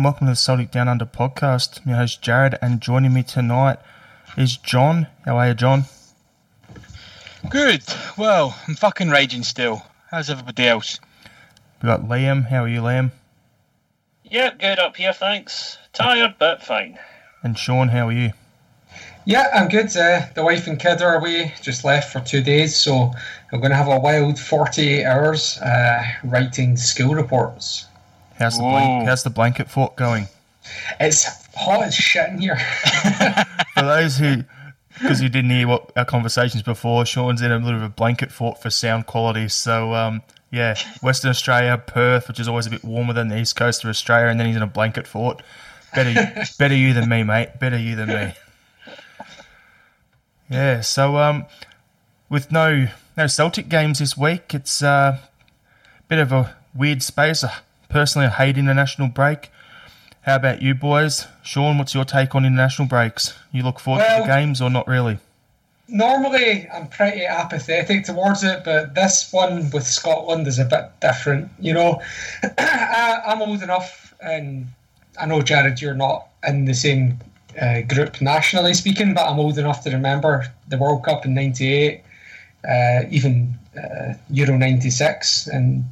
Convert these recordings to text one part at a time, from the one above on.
Hello and welcome to the Celtic Down Under podcast. My host Jared, and joining me tonight is John. How are you, John? Good. Well, I'm fucking raging still. How's everybody else? We got Liam. How are you, Liam? Yep, good up here, thanks. Tired, but fine. And Sean, how are you? Yeah, I'm good. Uh, the wife and kid are away, just left for two days, so I'm going to have a wild 48 hours uh, writing school reports. How's the, blank, how's the blanket fort going? It's hot as shit in here. for those who, because you didn't hear what our conversations before, Sean's in a little bit of a blanket fort for sound quality. So, um, yeah, Western Australia, Perth, which is always a bit warmer than the east coast of Australia, and then he's in a blanket fort. Better, better you than me, mate. Better you than me. Yeah. So, um, with no no Celtic games this week, it's a uh, bit of a weird space. Personally, I hate international break. How about you boys? Sean, what's your take on international breaks? You look forward well, to the games or not really? Normally, I'm pretty apathetic towards it, but this one with Scotland is a bit different. You know, I, am old enough, and I know, Jared, you're not in the same uh, group nationally speaking, but I'm old enough to remember the World Cup in '98, uh, even uh, Euro '96, and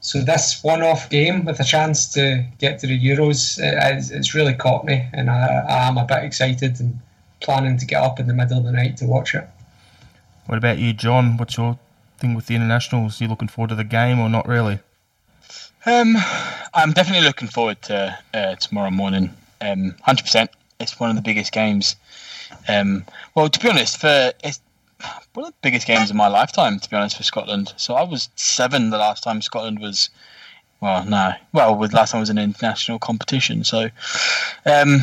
so this one-off game with a chance to get to the Euros, it's, it's really caught me, and I, I am a bit excited and planning to get up in the middle of the night to watch it. What about you, John? What's your thing with the internationals? Are you looking forward to the game or not really? Um, I'm definitely looking forward to uh, tomorrow morning. Um, hundred percent. It's one of the biggest games. Um, well, to be honest, for it's one of the biggest games of my lifetime, to be honest, for Scotland. So I was seven the last time Scotland was. Well, no. Well, with last time was an international competition. So, um,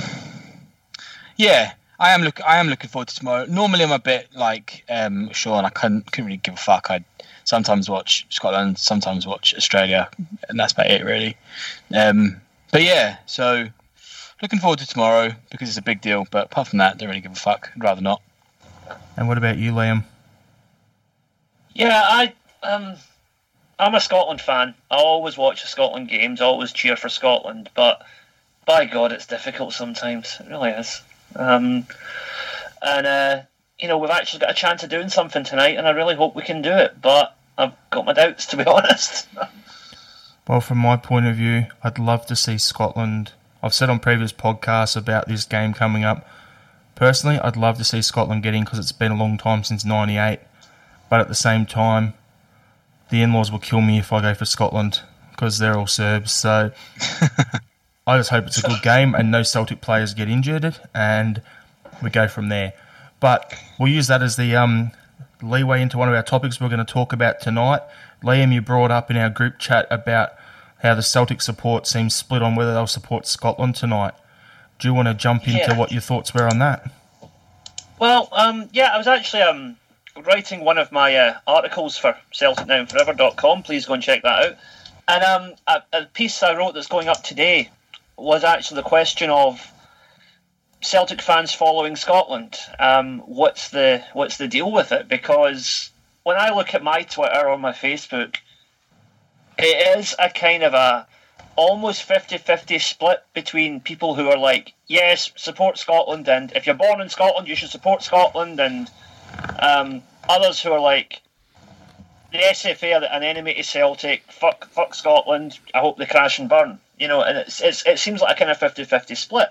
yeah, I am look. I am looking forward to tomorrow. Normally, I'm a bit like um, Sean. I couldn't couldn't really give a fuck. I sometimes watch Scotland, sometimes watch Australia, and that's about it, really. Um, but yeah, so looking forward to tomorrow because it's a big deal. But apart from that, don't really give a fuck. I'd rather not. And what about you, Liam? Yeah, I um, I'm a Scotland fan. I always watch the Scotland games. I always cheer for Scotland. But by God, it's difficult sometimes. It really is. Um, and uh, you know, we've actually got a chance of doing something tonight, and I really hope we can do it. But I've got my doubts, to be honest. well, from my point of view, I'd love to see Scotland. I've said on previous podcasts about this game coming up. Personally, I'd love to see Scotland get in because it's been a long time since '98. But at the same time, the in-laws will kill me if I go for Scotland because they're all Serbs. So I just hope it's a good game and no Celtic players get injured, and we go from there. But we'll use that as the um, leeway into one of our topics we're going to talk about tonight. Liam, you brought up in our group chat about how the Celtic support seems split on whether they'll support Scotland tonight. Do you want to jump into yeah. what your thoughts were on that? Well, um, yeah, I was actually um, writing one of my uh, articles for CelticNowandForever.com. Please go and check that out. And um, a, a piece I wrote that's going up today was actually the question of Celtic fans following Scotland. Um, what's the what's the deal with it? Because when I look at my Twitter or my Facebook, it is a kind of a almost 50-50 split between people who are like, yes, support Scotland, and if you're born in Scotland, you should support Scotland, and um, others who are like, the SFA are an enemy to Celtic. Fuck, fuck Scotland. I hope they crash and burn you know, and it's, it's it seems like a kind of 50-50 split,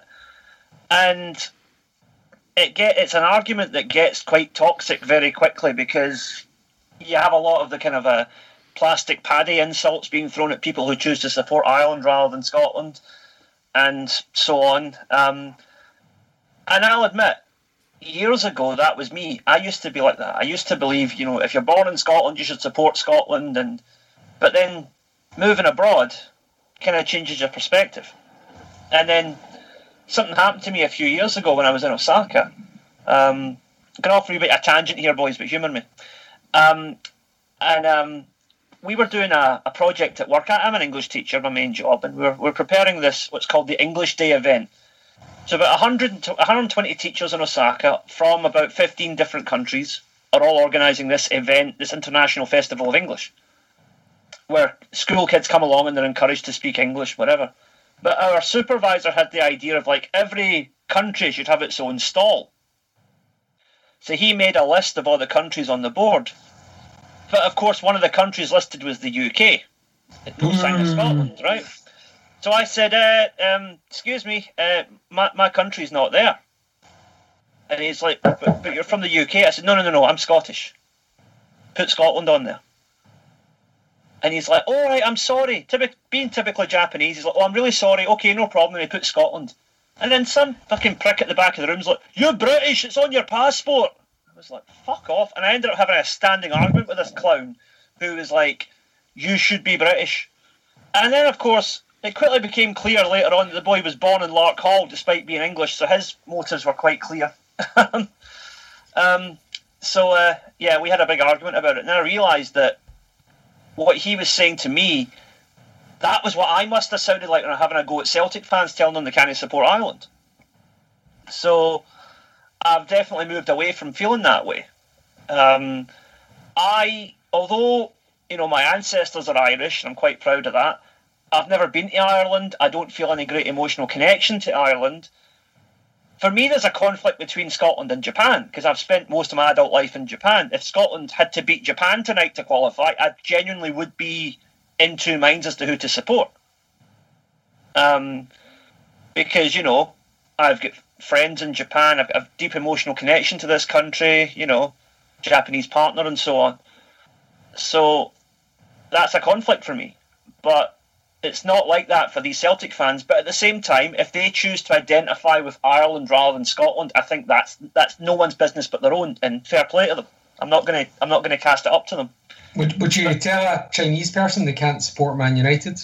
and it get it's an argument that gets quite toxic very quickly because you have a lot of the kind of a uh, plastic paddy insults being thrown at people who choose to support Ireland rather than Scotland, and so on. Um, and I'll admit, years ago that was me. I used to be like that. I used to believe, you know, if you're born in Scotland, you should support Scotland, and but then moving abroad kind of changes your perspective. And then something happened to me a few years ago when I was in Osaka. Um, I'm going off a bit a tangent here, boys, but humour me. Um, and um, we were doing a, a, project at work. I'm an English teacher, my main job, and we're, we're preparing this, what's called the English Day event. So about 100, 120 teachers in Osaka from about 15 different countries are all organising this event, this International Festival of English where school kids come along and they're encouraged to speak English, whatever. But our supervisor had the idea of like every country should have its own stall. So he made a list of all the countries on the board. But of course, one of the countries listed was the UK. No sign of Scotland, right? So I said, uh, um, "Excuse me, uh, my my country's not there." And he's like, but, "But you're from the UK." I said, "No, no, no, no. I'm Scottish. Put Scotland on there." And he's like, "All right, I'm sorry." Typic- being typically Japanese, he's like, "Oh, I'm really sorry. Okay, no problem." And he put Scotland. And then some fucking prick at the back of the room's like, "You're British. It's on your passport." Was like, "Fuck off!" And I ended up having a standing argument with this clown, who was like, "You should be British." And then, of course, it quickly became clear later on that the boy was born in Larkhall despite being English, so his motives were quite clear. um, so, uh, yeah, we had a big argument about it. And then I realised that what he was saying to me, that was what I must have sounded like when I'm having a go at Celtic fans telling them they can't support Ireland. So I've definitely moved away from feeling that way. Um, I, although, you know, my ancestors are Irish, and I'm quite proud of that, I've never been to Ireland. I don't feel any great emotional connection to Ireland. For me, there's a conflict between Scotland and Japan because I've spent most of my adult life in Japan. If Scotland had to beat Japan tonight to qualify, I genuinely would be in two minds as to who to support. Um, because, you know, I've got friends in Japan, I've got a deep emotional connection to this country, you know, Japanese partner and so on. So that's a conflict for me. But it's not like that for these Celtic fans. But at the same time, if they choose to identify with Ireland rather than Scotland, I think that's that's no one's business but their own. And fair play to them. I'm not gonna I'm not gonna cast it up to them. Would Would you tell a Chinese person they can't support Man United?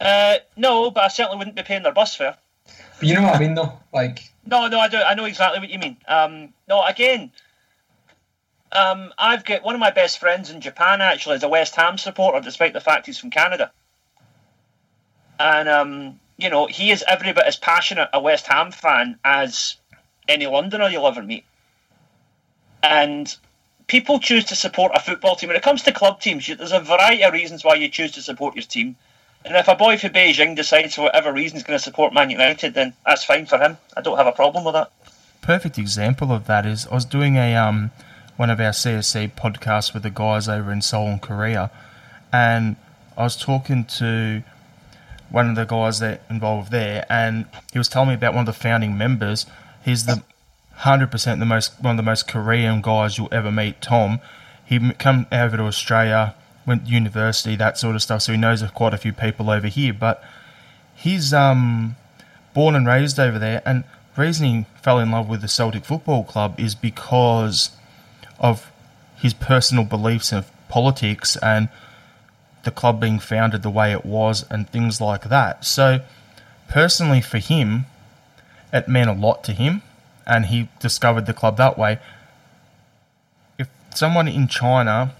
Uh, no, but I certainly wouldn't be paying their bus fare. You know what I mean, though. Like, No, no, I do. I know exactly what you mean. Um, no, again, um, I've got one of my best friends in Japan. Actually, is a West Ham supporter, despite the fact he's from Canada. And um, you know, he is every bit as passionate a West Ham fan as any Londoner you'll ever meet. And people choose to support a football team. When it comes to club teams, there's a variety of reasons why you choose to support your team. And if a boy from Beijing decides for whatever reason he's going to support Man United, then that's fine for him. I don't have a problem with that. Perfect example of that is I was doing a um one of our CSC podcasts with the guys over in Seoul and Korea, and I was talking to one of the guys that involved there, and he was telling me about one of the founding members. He's the hundred percent the most one of the most Korean guys you'll ever meet. Tom, he come over to Australia, went to university, that sort of stuff. So he knows quite a few people over here. But he's um born and raised over there, and reason he fell in love with the Celtic Football Club is because of his personal beliefs in politics and the club being founded the way it was and things like that. So, personally, for him, it meant a lot to him, and he discovered the club that way. If someone in China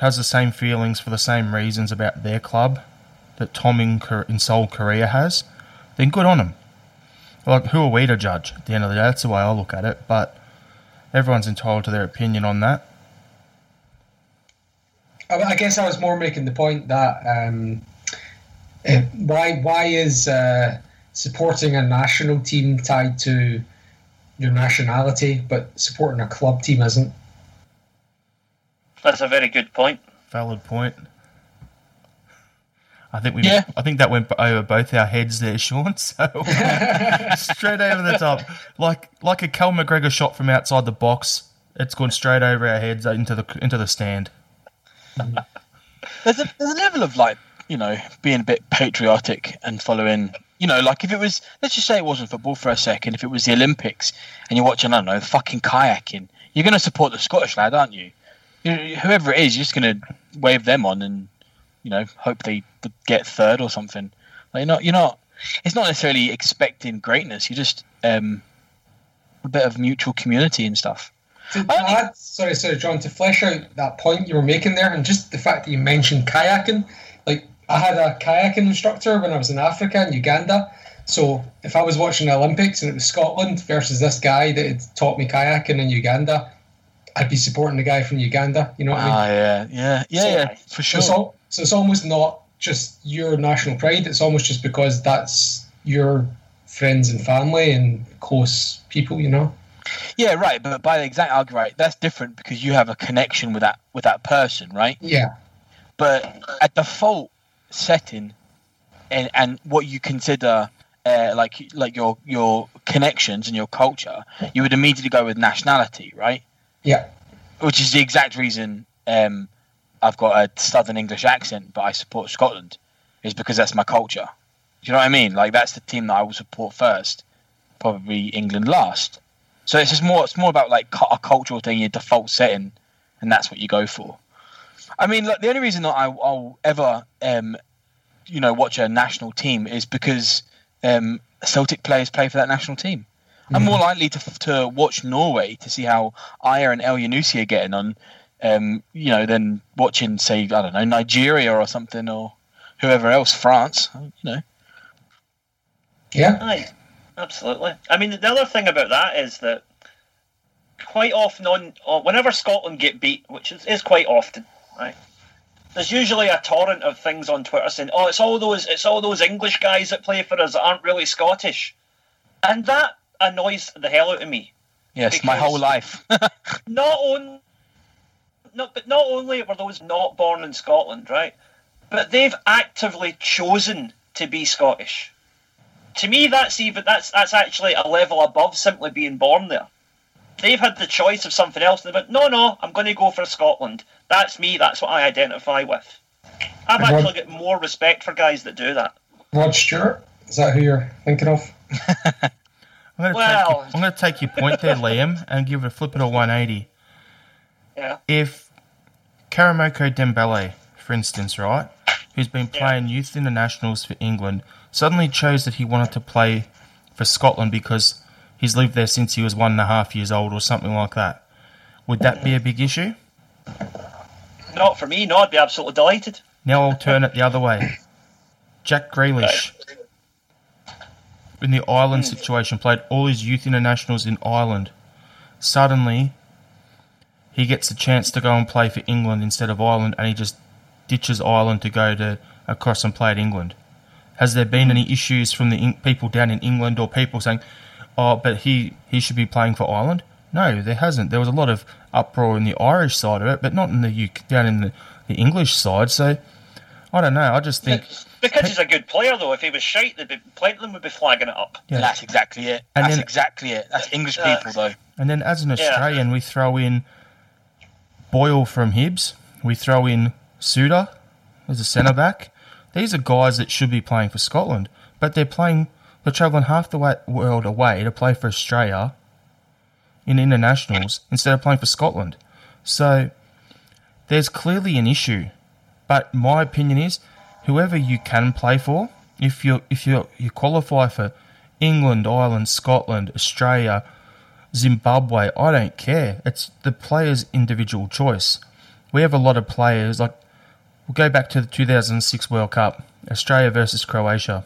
has the same feelings for the same reasons about their club that Tom in, in Seoul, Korea has, then good on him. Like, who are we to judge? At the end of the day, that's the way I look at it. But everyone's entitled to their opinion on that. I guess I was more making the point that um, why why is uh, supporting a national team tied to your nationality, but supporting a club team isn't? That's a very good point. Valid point. I think we. Yeah. I think that went over both our heads there, Sean. So straight over the top, like like a Cal McGregor shot from outside the box. It's gone straight over our heads uh, into the into the stand. there's a there's a level of like you know being a bit patriotic and following you know like if it was let's just say it wasn't football for a second if it was the olympics and you're watching i don't know fucking kayaking you're going to support the scottish lad aren't you You- whoever it is you're just going to wave them on and you know hope they get third or something. Like you're not you're not it's not necessarily expecting greatness you're just um a bit of mutual community and stuff. To, add, sorry, sorry, John, to flesh out that point you were making there, and just the fact that you mentioned kayaking, like I had a kayaking instructor when I was in Africa and Uganda. So if I was watching the Olympics and it was Scotland versus this guy that had taught me kayaking in Uganda, I'd be supporting the guy from Uganda. You know what I mean? ah yeah yeah yeah So- yeah for So sure it's, so it's almost not just your national pride. It's almost just because that's your friends and family and close people, you know. Yeah, right. But by the exact argument, right, that's different because you have a connection with that with that person, right? Yeah. But a default setting, and and what you consider uh, like like your your connections and your culture, you would immediately go with nationality, right? Yeah. Which is the exact reason um, I've got a Southern English accent, but I support Scotland, is because that's my culture. Do you know what I mean? Like that's the team that I will support first, probably England last. So it's just more. It's more about like a cultural thing, your default setting, and that's what you go for. I mean, like the only reason that I, I'll ever, um, you know, watch a national team is because um, Celtic players play for that national team. I'm more likely to to watch Norway to see how Ajer and Elyounoussi are getting on, um, you know, than watching say I don't know Nigeria or something or whoever else, France. You know, Yeah. Aye, absolutely. I mean, the other thing about that is that quite often, on uh, whenever Scotland get beat, which is, is quite often, right? There's usually a torrent of things on Twitter saying, "Oh, it's all those, it's all those English guys that play for us that aren't really Scottish," and that annoys the hell out of me. yes, my whole life. Not on, not but not only were those not born in Scotland, right? But they've actively chosen to be Scottish. To me, that's even that's that's actually a level above simply being born there. They've had the choice of something else. They went, no, no, I'm going to go for Scotland. That's me. That's what I identify with. I've And actually got more respect for guys that do that. Rod Stewart. Is that who you're thinking of? I'm going to Well- take, your, I'm to take your point there, Liam, and give it a flip it a 180. Yeah. If Karamoko Dembele, for instance, right, who's been playing youth internationals for England, suddenly chose that he wanted to play for Scotland because he's lived there since he was one and a half years old or something like that, would that be a big issue? Not for me. No, I'd be absolutely delighted. Now I'll turn it the other way. Jack Grealish, in the Ireland mm. situation, played all his youth internationals in Ireland. Suddenly, he gets a chance to go and play for England instead of Ireland, and he just ditches Ireland to go to across and play at England. Has there been mm. any issues from the Eng- people down in England or people saying, "Oh, but he he should be playing for Ireland"? No, there hasn't. There was a lot of uproar in the Irish side of it, but not in the UK, down in the, the English side. So I don't know. I just think Because he's a good player, though. If he was shite, there'd be, plenty of them would be flagging it up. Yeah. That's exactly it. And That's then- exactly it. That's English Uh, people though. And then as an Yeah. Australian, we throw in Boyle from Hibs. We throw in Souttar as a centre back. These are guys that should be playing for Scotland, but they're playing. They're travelling half the wa- world away to play for Australia in internationals instead of playing for Scotland. So there's clearly an issue. But my opinion is, whoever you can play for, if you if you you qualify for England, Ireland, Scotland, Australia, Zimbabwe, I don't care. It's the player's individual choice. We have a lot of players, like, we'll go back to the 2006 World Cup, Australia versus Croatia.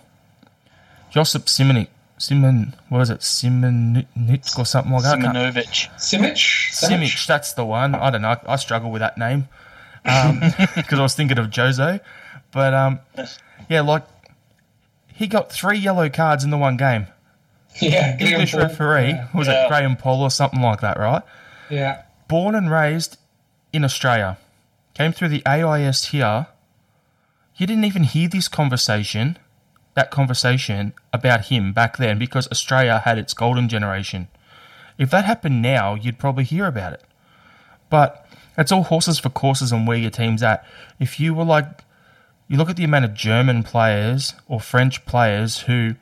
Josip Simonic, Simon, what was it, Simonic or something like that? I Simonovic. Simic? Simic, that's the one. I don't know. I struggle with that name um, because I was thinking of Jozo. But um, yeah, like he got three yellow cards in the one game. Yeah. English Poll. referee Yeah. was Yeah. it Graham Poll or something like that, right? yeah. Born and raised in Australia, came through the AIS here. You didn't even hear this conversation, that conversation about him back then because Australia had its golden generation. If that happened now, you'd probably hear about it. But it's all horses for courses and where your team's at. If you were like, you look at the amount of German players or French players who,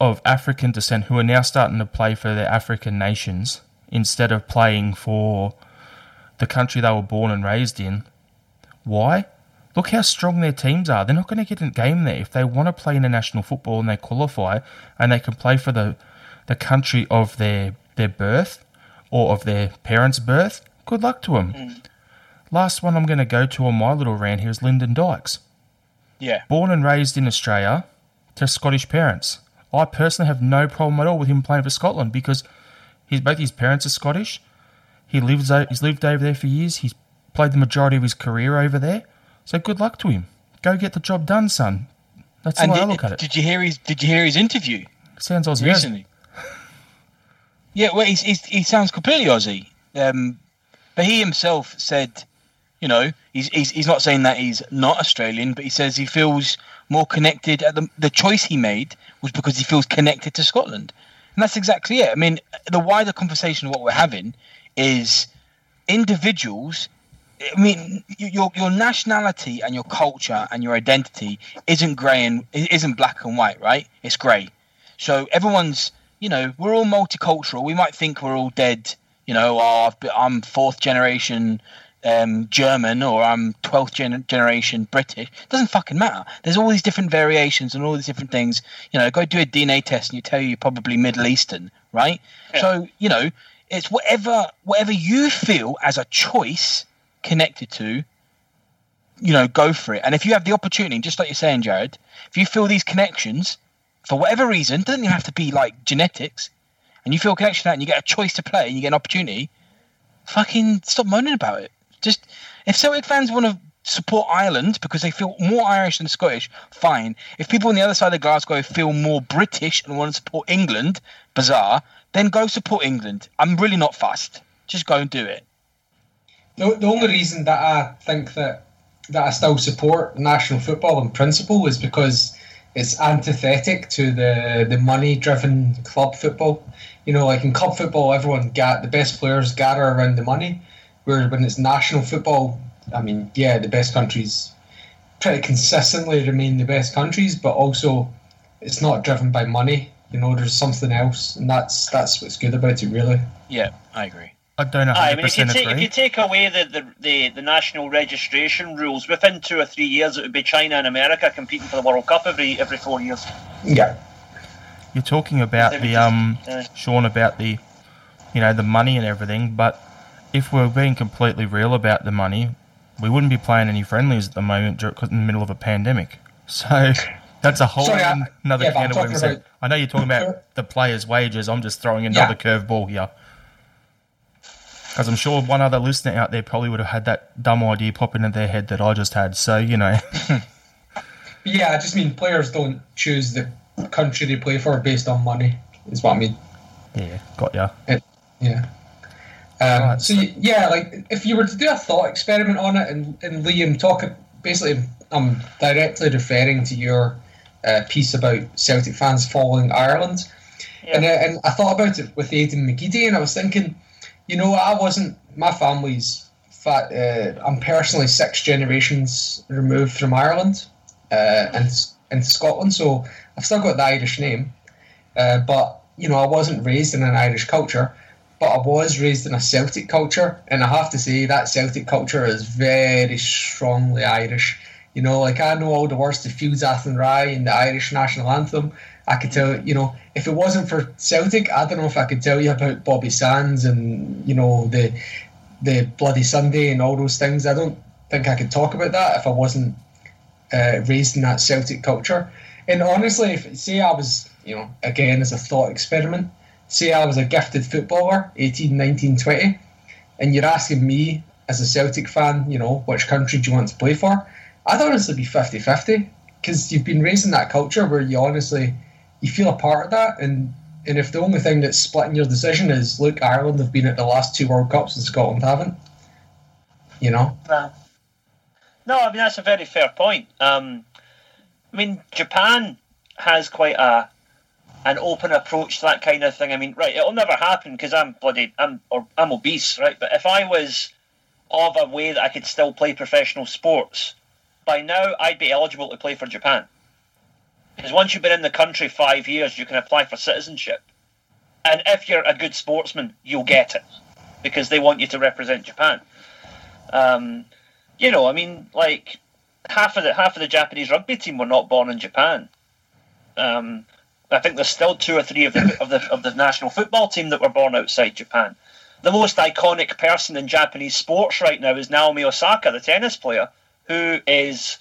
of African descent, who are now starting to play for their African nations instead of playing for the country they were born and raised in. Why? Look how strong their teams are. They're not going to get a game there. If they want to play international football and they qualify and they can play for the, the country of their, their birth or of their parents' birth, good luck to them. Mm. Last one I'm going to go to on my little rant here is Lyndon Dykes. Yeah. Born and raised in Australia to Scottish parents. I personally have no problem at all with him playing for Scotland because his, both his parents are Scottish. He lives he's lived over there for years. He's played the majority of his career over there. So good luck to him. Go get the job done, son. That's And the way I did, look at it. did you hear his Did you hear his interview Sounds Aussie. recently? Yeah, well, he's, he's, he sounds completely Aussie. Um, but he himself said, you know, he's, he's he's not saying that he's not Australian, but he says he feels more connected. At the the choice he made was because he feels connected to Scotland, and that's exactly it. I mean, the wider conversation of what we're having is individuals. I mean, your your nationality and your culture and your identity isn't grey and isn't black and white, right? It's grey. So everyone's, you know, we're all multicultural. We might think we're all dead. You know, oh, I'm fourth generation um, German or I'm twelfth gen- generation British. It doesn't fucking matter. There's all these different variations and all these different things. You know, go do a DNA test and you tell you you're probably Middle Eastern, right? Yeah. So you know, it's whatever whatever you feel as a choice connected to. You know, go for it. And if you have the opportunity, just like you're saying, Jared, if you feel these connections for whatever reason, doesn't even have to be like genetics, and you feel a connection to that and you get a choice to play and you get an opportunity, fucking stop moaning about it. Just if Celtic fans want to support Ireland because they feel more Irish than Scottish, fine. If people on the other side of Glasgow feel more British and want to support England, bizarre, then go support England. I'm really not fussed. Just go and do it. The, the only reason that I think that that I still support national football in principle is because it's antithetic to the the money driven club football. You know, like in club football, everyone got the best players gather around the money, whereas when it's national football, I mean, yeah, the best countries pretty consistently remain the best countries, but also it's not driven by money. You know, there's something else, and that's that's what's good about it, really. Yeah, I agree. I don't know. I mean, if you, take, if you take away the, the, the, the national registration rules, within two or three years, it would be China and America competing for the World Cup every every four years. Yeah. You're talking about the um, yeah. Sean about the, you know, the money and everything. But if we're being completely real about the money, we wouldn't be playing any friendlies at the moment in the middle of a pandemic. So that's a whole Sorry, I- another yeah, can of worms. about- I know you're talking about the players' wages. I'm just throwing another curveball here. Because I'm sure one other listener out there probably would have had that dumb idea pop into their head that I just had. So, you know, yeah, I just mean players don't choose the country they play for based on money. Is what I mean. yeah, got ya. Yeah. Um, so so- y- yeah, like if you were to do a thought experiment on it, and, and Liam talk, basically, I'm directly referring to your uh, piece about Celtic fans following Ireland, and uh, and I thought about it with Aidan McGeady, and I was thinking, you know, I wasn't my family's. Fat, uh, I'm personally six generations removed from Ireland, uh, and into Scotland, so I've still got the Irish name, uh, but you know, I wasn't raised in an Irish culture but I was raised in a Celtic culture, and I have to say that Celtic culture is very strongly Irish. You know, like I know all the words to Fields Athenry and the Irish national anthem. I could tell, you know, if it wasn't for Celtic, I don't know if I could tell you about Bobby Sands and you know the the Bloody Sunday and all those things. I don't think I could talk about that if I wasn't uh, raised in that Celtic culture. And honestly, if say I was, you know, again as a thought experiment, say I was a gifted footballer, 18, 19, 20, and you're asking me as a Celtic fan, you know, which country do you want to play for? I'd honestly be 50 50 because you've been raised in that culture where you honestly you feel a part of that and and if the only thing that's splitting your decision is look Ireland have been at the last two World Cups and Scotland haven't you know No. No, I mean that's a very fair point. Um, I mean Japan has quite a an open approach to that kind of thing. I mean, right, it'll never happen because I'm bloody I'm or I'm obese, right? But if I was of a way that I could still play professional sports, by now I'd be eligible to play for Japan. Because once you've been in the country five years, you can apply for citizenship. And if you're a good sportsman, you'll get it because they want you to represent Japan. Um, you know, I mean, like half of the half of the Japanese rugby team were not born in Japan. Um, I think there's still two or three of the of the of the national football team that were born outside Japan. The most iconic person in Japanese sports right now is Naomi Osaka, the tennis player, who is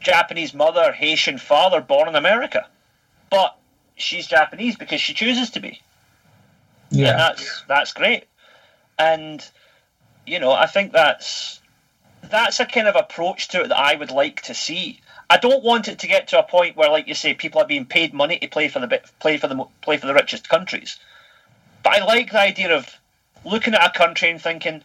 Japanese mother, Haitian father, born in America, but she's Japanese because she chooses to be and yeah that's that's great. And you know, I think that's that's a kind of approach to it that I would like to see. I don't want it to get to a point where, like you say, people are being paid money to play for the play for the play for the richest countries. But I like the idea of looking at a country and thinking,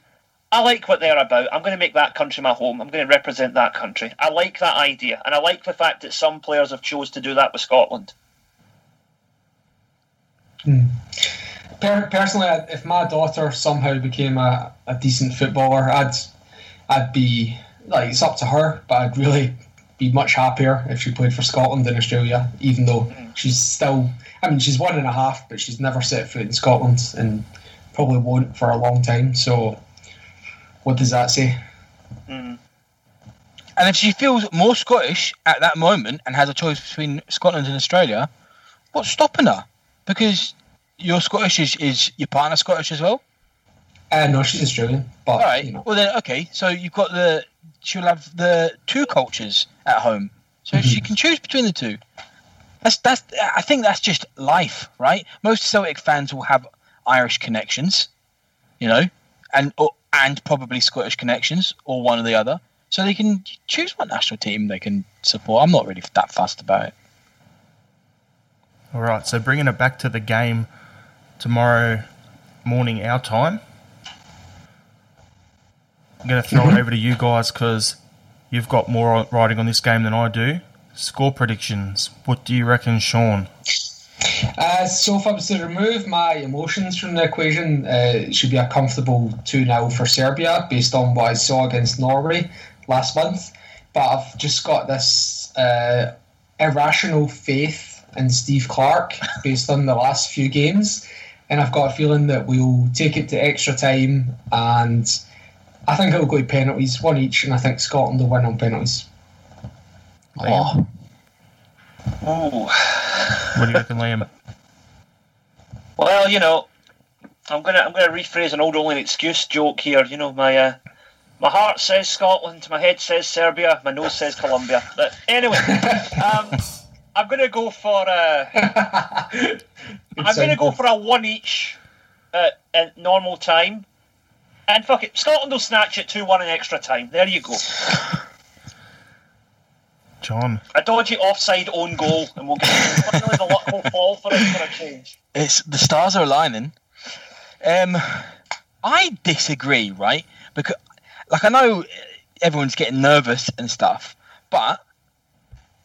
I like what they're about. I'm going to make that country my home. I'm going to represent that country. I like that idea, and I like the fact that some players have chose to do that with Scotland. Hmm. Per- personally, if my daughter somehow became a, a decent footballer, I'd I'd be like it's up to her, but I'd really be much happier if she played for Scotland than Australia, even though she's still. I mean, she's one and a half, but she's never set foot in Scotland and probably won't for a long time. So, what does that say? Mm. And if she feels more Scottish at that moment and has a choice between Scotland and Australia, what's stopping her? Because your Scottish is, is your partner Scottish as well? Uh, no, she's Australian. But, All right. You know. Well then, okay. So you've got the she'll have the two cultures at home, so mm-hmm. she can choose between the two. That's that's. I think that's just life, right? Most Celtic fans will have Irish connections, you know, and or, and probably Scottish connections, or one or the other. So they can choose what national team they can support. I'm not really that fussed about it. All right. So bringing it back to the game tomorrow morning, our time. I'm going to throw it over to you guys because you've got more writing on this game than I do. Score predictions. What do you reckon, Sean? Uh, so if I was to remove my emotions from the equation, uh, it should be a comfortable 2 0 for Serbia based on what I saw against Norway last month. But I've just got this uh, irrational faith in Steve Clarke based on the last few games. And I've got a feeling that we'll take it to extra time and I think it'll go to penalties, one each, and I think Scotland will win on penalties. Oh. Oh. What do you reckon, Liam? Well, you know, I'm gonna I'm gonna rephrase an old only excuse joke here. You know, my uh, my heart says Scotland, my head says Serbia, my nose says Colombia. But anyway, um, I'm gonna go for uh, I'm gonna go for a one each uh, at normal time. And fuck it, Scotland will snatch it 2 1 in extra time. There you go. John. A dodgy offside own goal, and we'll get finally the luck will fall for it for a change. It's the stars are aligning. Um, I disagree, right? Because, like, I know everyone's getting nervous and stuff, but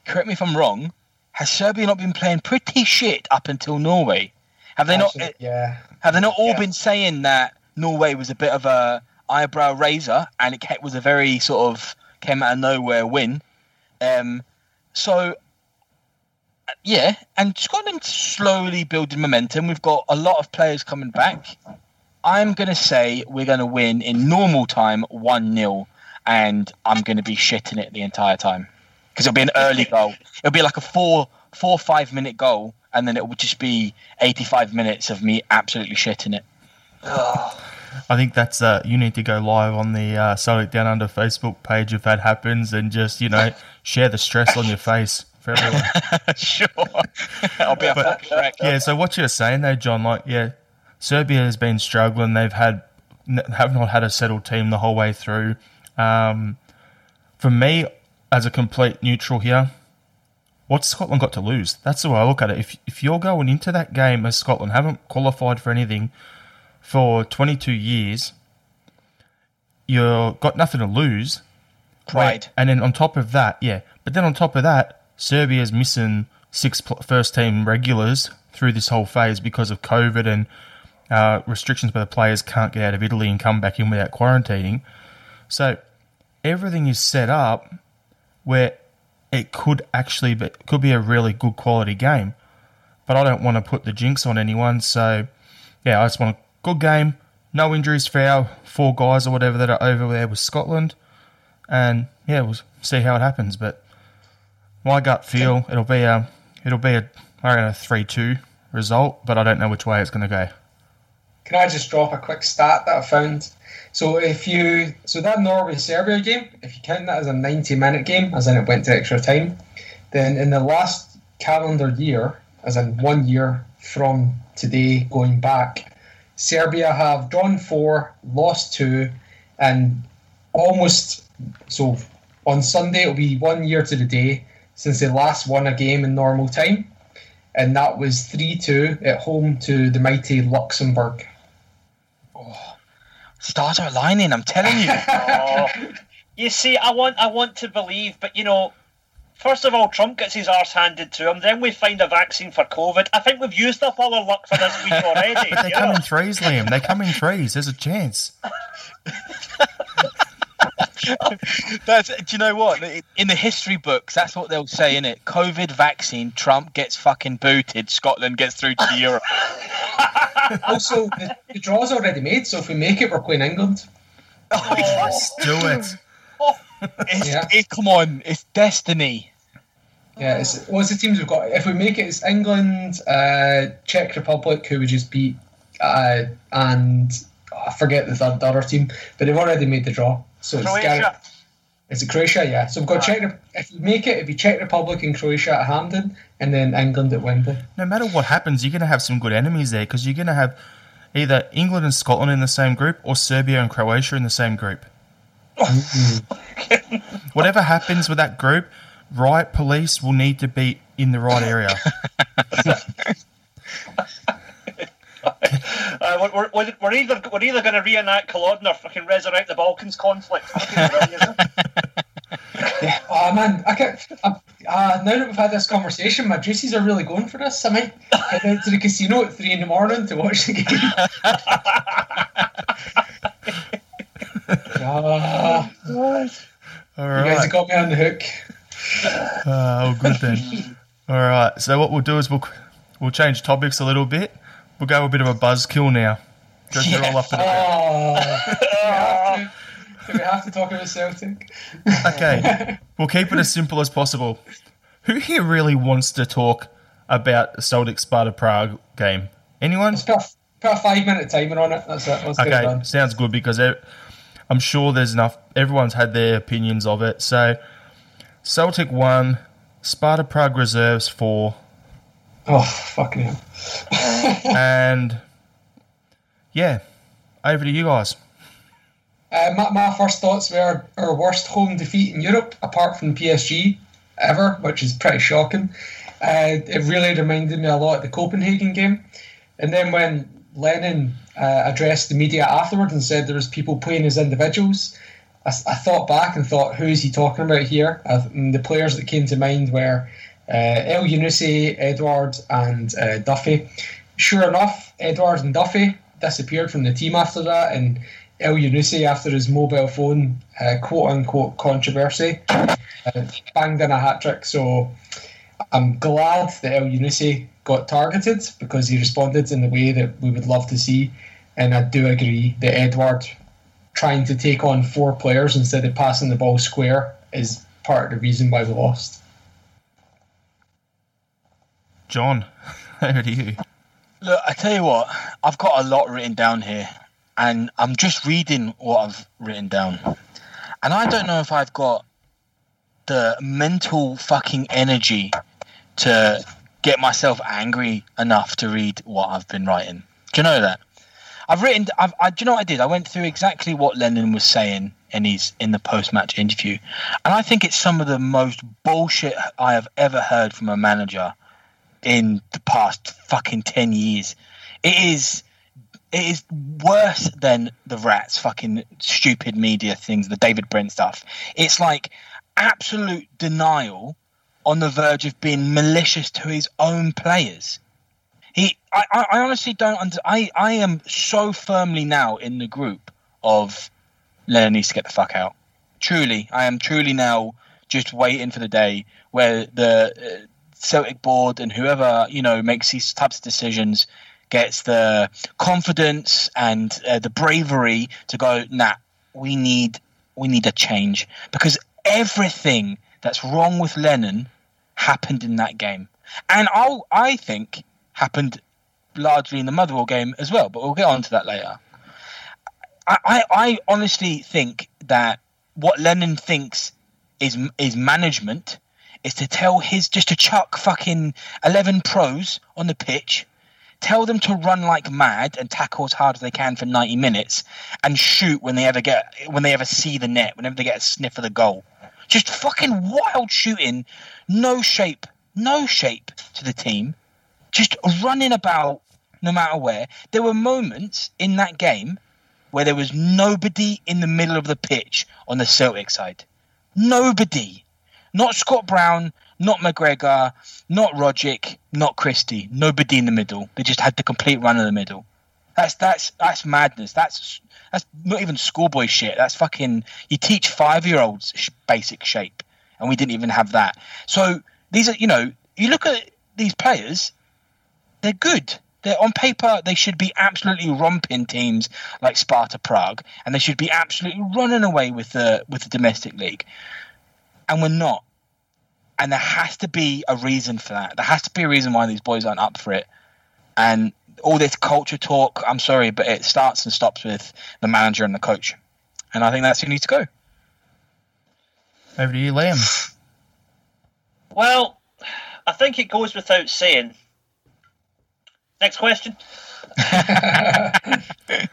correct me if I'm wrong. Has Serbia not been playing pretty shit up until Norway? Have they Actually, not? Yeah. Have they not all Yeah. been saying that Norway was a bit of a eyebrow raiser and it was a very sort of came out of nowhere win? Um, so yeah, and Scotland slowly building momentum. We've got a lot of players coming back. I'm going to say we're going to win in normal time 1 0, and I'm going to be shitting it the entire time. Because it'll be an early goal. It'll be like a four, four, five minute goal, and then it will just be 85 minutes of me absolutely shitting it. I think that's uh, you need to go live on the uh, Celtic Down Under Facebook page if that happens, and just you know share the stress on your face for everyone. sure. I'll be a But- fucking wreck. yeah. So what you're saying though, John, like yeah, Serbia has been struggling. They've had have not had a settled team the whole way through. Um, for me, as a complete neutral here, what's Scotland got to lose? That's the way I look at it. If if you're going into that game as Scotland haven't qualified for anything for 22 years, you've got nothing to lose. Right. And then on top of that, yeah, but then on top of that, Serbia's missing six first team regulars through this whole phase because of COVID and uh, restrictions where the players can't get out of Italy and come back in without quarantining. So everything is set up where it could actually be, could be a really good quality game. But I don't want to put the jinx on anyone. So yeah, I just want a good game, no injuries for our four guys or whatever that are over there with Scotland, and yeah, we'll see how it happens. But my gut feel it'll be a it'll be a I reckon a three two result, but I don't know which way it's going to go. Can I just drop a quick stat that I found? So if you so that Norway Serbia game, if you count that as a ninety minute game, as in it went to extra time, then in the last calendar year, as in one year from today going back, Serbia have drawn four, lost two, and almost So on Sunday, it'll be one year to the day since they last won a game in normal time, and that was 3 2 at home to the mighty Luxembourg. Oh, stars are aligning. I'm telling you. Oh. You see, I want I want to believe, but you know, first of all, Trump gets his arse handed to him. Then we find a vaccine for COVID. I think we've used up all our luck for this week already. But they you come know? in threes, Liam. They come in threes. There's a chance. That's. Do you know what? In the history books, that's what they'll say in it. COVID vaccine. Trump gets fucking booted. Scotland gets through to Europe. Also, the, the draw's already made, so if we make it, we're playing England. Oh, Let's do it. it's, Yeah. it, come on, it's destiny. Yeah, it's, what's the teams we've got? If we make it, it's England, uh, Czech Republic, who we just beat, uh, and I forget the third the other team, but they've already made the draw. So it's Croatia. Is it Croatia? Yeah. So we've got Ah. Czech. Re- If you make it, it'd be Czech Republic and Croatia at Hampden, and then England at Wembley. No matter what happens, you're going to have some good enemies there because you're going to have either England and Scotland in the same group or Serbia and Croatia in the same group. Whatever happens with that group, riot police will need to be in the right area. Uh, we're, we're, we're we're either we're either going to reenact Culloden or fucking resurrect the Balkans conflict. Fucking brilliant. Oh man, I can't. Uh, uh, now that we've had this conversation, my juices are really going for this. I might head out to the casino at three in the morning to watch the game. Ah, All You guys have got me on the hook. Oh, good then. All right. So what we'll do is we'll we'll change topics a little bit. We'll go a bit of a buzzkill now. Because they're all up to the Oh, do we have to, do we have to talk about Celtic? Okay. We'll keep it as simple as possible. Who here really wants to talk about the Celtic Sparta Prague game? Anyone? Let's put a, a five minute timer on it. That's it. Let's it Okay, done. sounds good because I'm sure there's enough. Everyone's had their opinions of it. So, Celtic won, Sparta Prague reserves four, Oh, fucking hell. and yeah, over to you guys. Uh, my, my first thoughts were our worst home defeat in Europe, apart from PSG ever, which is pretty shocking. Uh, it really reminded me a lot of the Copenhagen game. And then when Lennon uh, addressed the media afterwards and said there was people playing as individuals, I, I thought back and thought, who is he talking about here? And the players that came to mind were uh, El Yunusi, Edouard, and uh, Duffy. Sure enough, Edouard and Duffy disappeared from the team after that, and Elyounoussi, after his mobile phone uh, quote unquote controversy, uh, banged in a hat trick. So I'm glad that Elyounoussi got targeted because he responded in the way that we would love to see. And I do agree that Edouard trying to take on four players instead of passing the ball square is part of the reason why we lost. John, over to you. Look, I tell you what, I've got a lot written down here, and I'm just reading what I've written down. And I don't know if I've got the mental fucking energy to get myself angry enough to read what I've been writing. Do you know that? I've written. I've, I, do you know what I did? I went through exactly what Lennon was saying in his in the post match interview, and I think it's some of the most bullshit I have ever heard from a manager in the past fucking 10 years. It is it is worse than the rats fucking stupid media things, the David Brent stuff. It's like absolute denial on the verge of being malicious to his own players. I, I honestly don't under I, I am so firmly now in the group of Lennon needs to get the fuck out. Truly, I am truly now just waiting for the day where the uh, Celtic board and whoever you know makes these types of decisions gets the confidence and uh, the bravery to go. Nah, we need we need a change because everything that's wrong with Lennon happened in that game, and I I think happened largely in the Motherwell game as well. But we'll get on to that later. I, I, I honestly think that what Lennon thinks is is management is to tell his just to chuck fucking eleven pros on the pitch, tell them to run like mad and tackle as hard as they can for 90 minutes and shoot when they ever get when they ever see the net whenever they get a sniff of the goal just fucking wild shooting no shape no shape to the team just running about no matter where there were moments in that game where there was nobody in the middle of the pitch on the Celtic side nobody not Scott Brown not McGregor, not Rogic, not Christie. Nobody in the middle. They just had the complete run in the middle. That's that's that's madness. That's that's not even schoolboy shit. That's fucking. You teach five year olds sh- basic shape, and we didn't even have that. So these are, you know, you look at these players, they're good. They're on paper, they should be absolutely romping teams like Sparta Prague, and they should be absolutely running away with the with the domestic league, and we're not and there has to be a reason for that. There has to be a reason why these boys aren't up for it. And all this culture talk, I'm sorry, but it starts and stops with the manager and the coach. And I think that's who needs to go. Over to you, Liam. Well, I think it goes without saying. Next question.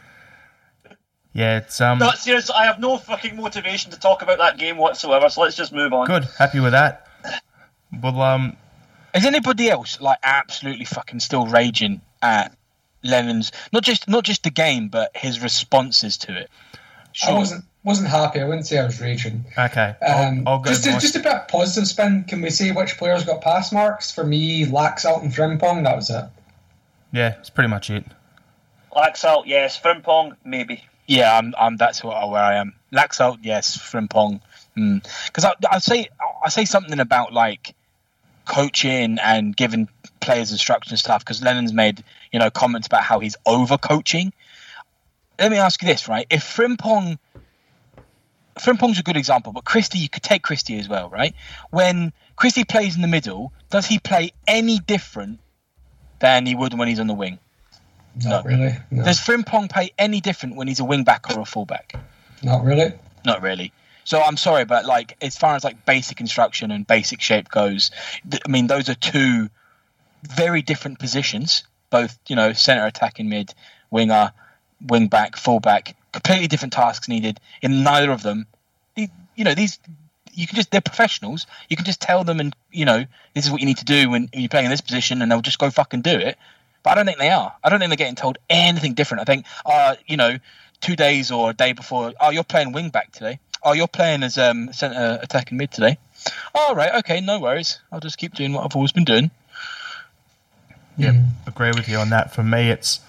Yeah, it's um No, seriously, I have no fucking motivation to talk about that game whatsoever, so let's just move on. good. Happy with that. Well, um, Is anybody else like absolutely fucking still raging at Lennon's not just not just the game, but his responses to it? I wasn't wasn't happy. I wouldn't say I was raging. okay. Um, I'll, I'll go. just, to, just a bit of positive spin. Can we say which players got pass marks? For me, Laxalt and Frimpong. That was it. Yeah, it's pretty much it. Laxalt, yes. Frimpong, maybe. Yeah, I'm, I'm that's what, where I am. Laxalt, yes. Frimpong, hmm. because I, I say I say something about like coaching and giving players instruction and stuff. Because Lennon's made you know comments about how he's over coaching. Let me ask you this, right? If Frimpong, Frimpong's a good example, but Christie, you could take Christie as well, right? When Christie plays in the middle, does he play any different than he would when he's on the wing? Not really. No, Does Frimpong play any different when he's a wing back or a full back? not really. Not really. So I'm sorry, but like as far as like basic instruction and basic shape goes, th- I mean those are two very different positions. Both you know center attacking mid, winger, wing back, full back, completely different tasks needed. In neither of them, the- you know these you can just they're professionals. You can just tell them and you know this is what you need to do when, when you're playing in this position, and they'll just go fucking do it. But I don't think they are. I don't think they're getting told anything different. I think, uh, you know, two days or a day before, oh, you're playing wing back today. Oh, you're playing as um, centre attacking mid today. All right, okay, no worries. I'll just keep doing what I've always been doing. Yep, agree with you on that. For me, it's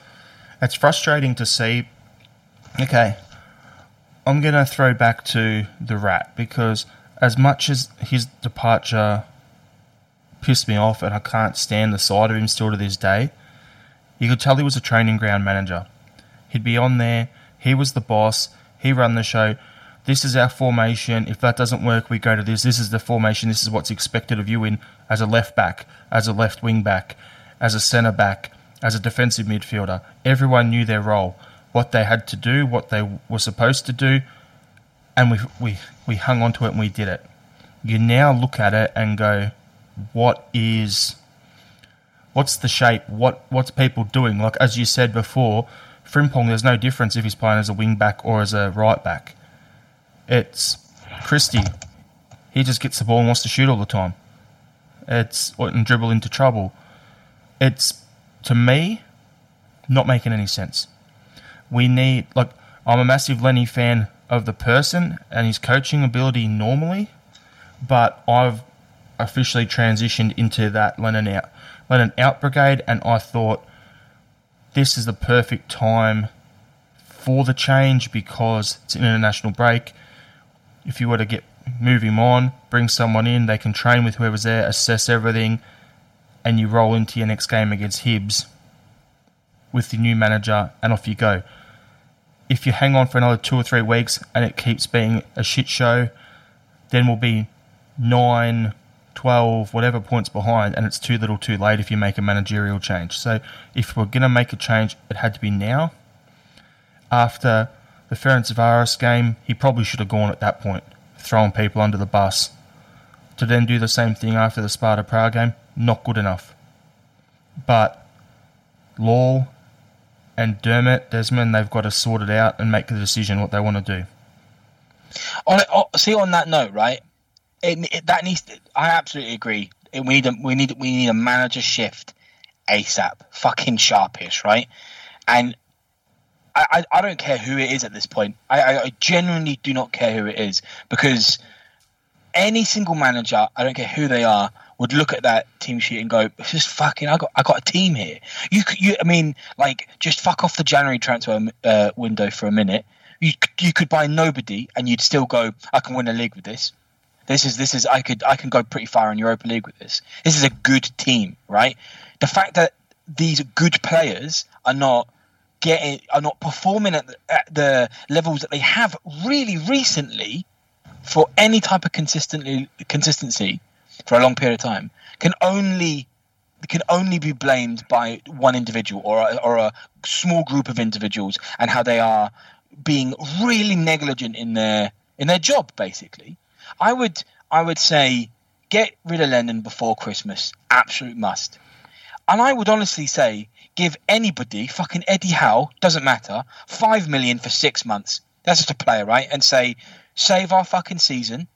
it's frustrating to see. Okay, I'm gonna throw back to the rat because as much as his departure pissed me off, and I can't stand the sight of him still to this day, you could tell he was a training ground manager. He'd be on there. He was the boss. He run the show. This is our formation. If that doesn't work, we go to this. This is the formation. This is what's expected of you in as a left back, as a left wing back, as a centre back, as a defensive midfielder. Everyone knew their role, what they had to do, what they were supposed to do, and we we we hung on to it and we did it. You now look at it and go, what is what's the shape? What what's people doing? Like as you said before, Frimpong, there's no difference if he's playing as a wing back or as a right back. It's Christie. He just gets the ball and wants to shoot all the time. It's and dribble into trouble. It's to me not making any sense. We need like I'm a massive Lenny fan of the person and his coaching ability normally, but I've officially transitioned into that Lennon out Lennon out brigade, and I thought this is the perfect time for the change because it's an international break. If you were to get move him on, bring someone in, they can train with whoever's there, assess everything, and you roll into your next game against Hibs with the new manager, and off you go. If you hang on for another two or three weeks and it keeps being a shit show, then we'll be nine, 12, whatever points behind, and it's too little too late if you make a managerial change. So if we're going to make a change, it had to be now. After the Ferencvaros game, he probably should have gone at that point, throwing people under the bus. To then do the same thing after the Sparta Prague game, not good enough. But Law and Dermot, Desmond, they've got to sort it out and make the decision what they want to do. On, oh, see, on that note, right? It, it, that needs. To, I absolutely agree. It, we need a we need we need a manager shift ASAP. Fucking sharpish, right? And I, I, I don't care who it is at this point. I, I, I genuinely do not care who it is because any single manager, I don't care who they are, would look at that team sheet and go, "It's just fucking. I got, I got a team here." You, you, I mean, like, just fuck off the January transfer uh, window for a minute. You, you could buy nobody, and you'd still go, "I can win a league with this." This is, this is. I could, I can go pretty far in Europa League with this. This is a good team, right? The fact that these good players are not getting, are not performing at the, at the levels that they have really recently for any type of consistently consistency for a long period of time can only can only be blamed by one individual or a, or a small group of individuals and how they are being really negligent in their in their job basically. I would i would say get rid of lennon before christmas. Absolute must. And i would honestly say give anybody fucking eddie howe doesn't matter 5 million for 6 months. That's just a player right and say save our fucking season.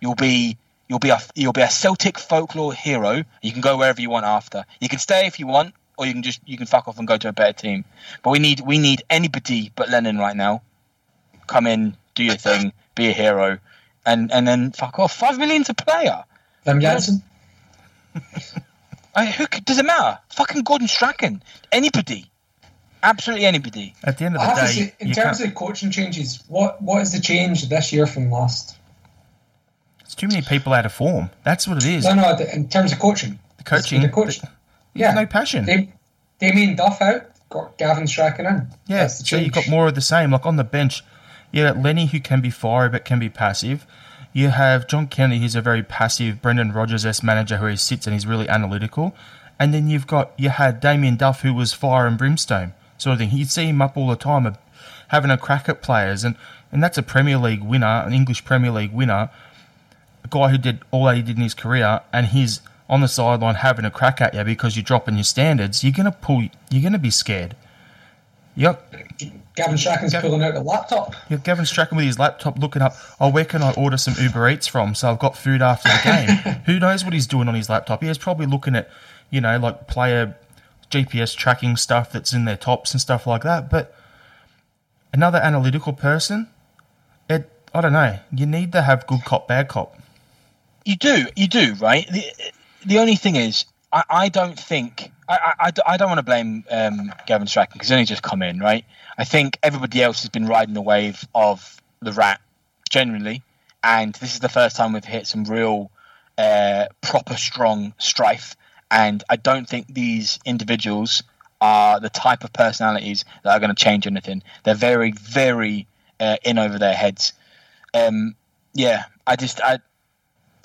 You'll be You'll be a you'll be a Celtic folklore hero. You can go wherever you want after. You can stay if you want, or you can just you can fuck off and go to a better team. But we need we need anybody but Lennon right now. Come in, do your thing, be a hero, and and then fuck off. Five million's a player. Wim Jansen. I, who does it matter? Fucking Gordon Strachan. Anybody. Absolutely anybody. At the end of I the have to day, say, in terms can't- of coaching changes, what what is the change this year from last? It's too many people out of form. That's what it is. No, no, in terms of coaching. The coaching, The coach. Yeah. no passion. They, Damien Duff out, got Gavin Strachan in. Yeah, so you've got more of the same. Like on the bench, you got Lenny who can be fiery but can be passive. You have John Kennedy who's a very passive Brendan Rodgers s manager who he sits and he's really analytical. And then you've got you had Damien Duff who was fire and brimstone sort of thing. You'd see him up all the time, uh, having a crack at players, and and that's a Premier League winner, an English Premier League winner, a guy who did all that he did in his career, and he's on the sideline having a crack at you because you're dropping your standards. You're gonna pull. You're gonna be scared. Yep. Gavin Strachan's Gav- pulling out the laptop. Yeah, Gavin Strachan with his laptop looking up, oh, where can I order some Uber Eats from? So I've got food after the game. Who knows what he's doing on his laptop? He's probably looking at, you know, like player GPS tracking stuff that's in their tops and stuff like that. But another analytical person, it, I don't know. You need to have good cop, bad cop. You do, you do, right? The, the only thing is, I, I don't think I, I, I don't want to blame um, Gavin Strachan because he's only just come in, right? I think everybody else has been riding the wave of the rat generally, and this is the first time we've hit some real uh, proper strong strife. And I don't think these individuals are the type of personalities that are going to change anything. They're very, very uh, in over their heads. Um, yeah, I just I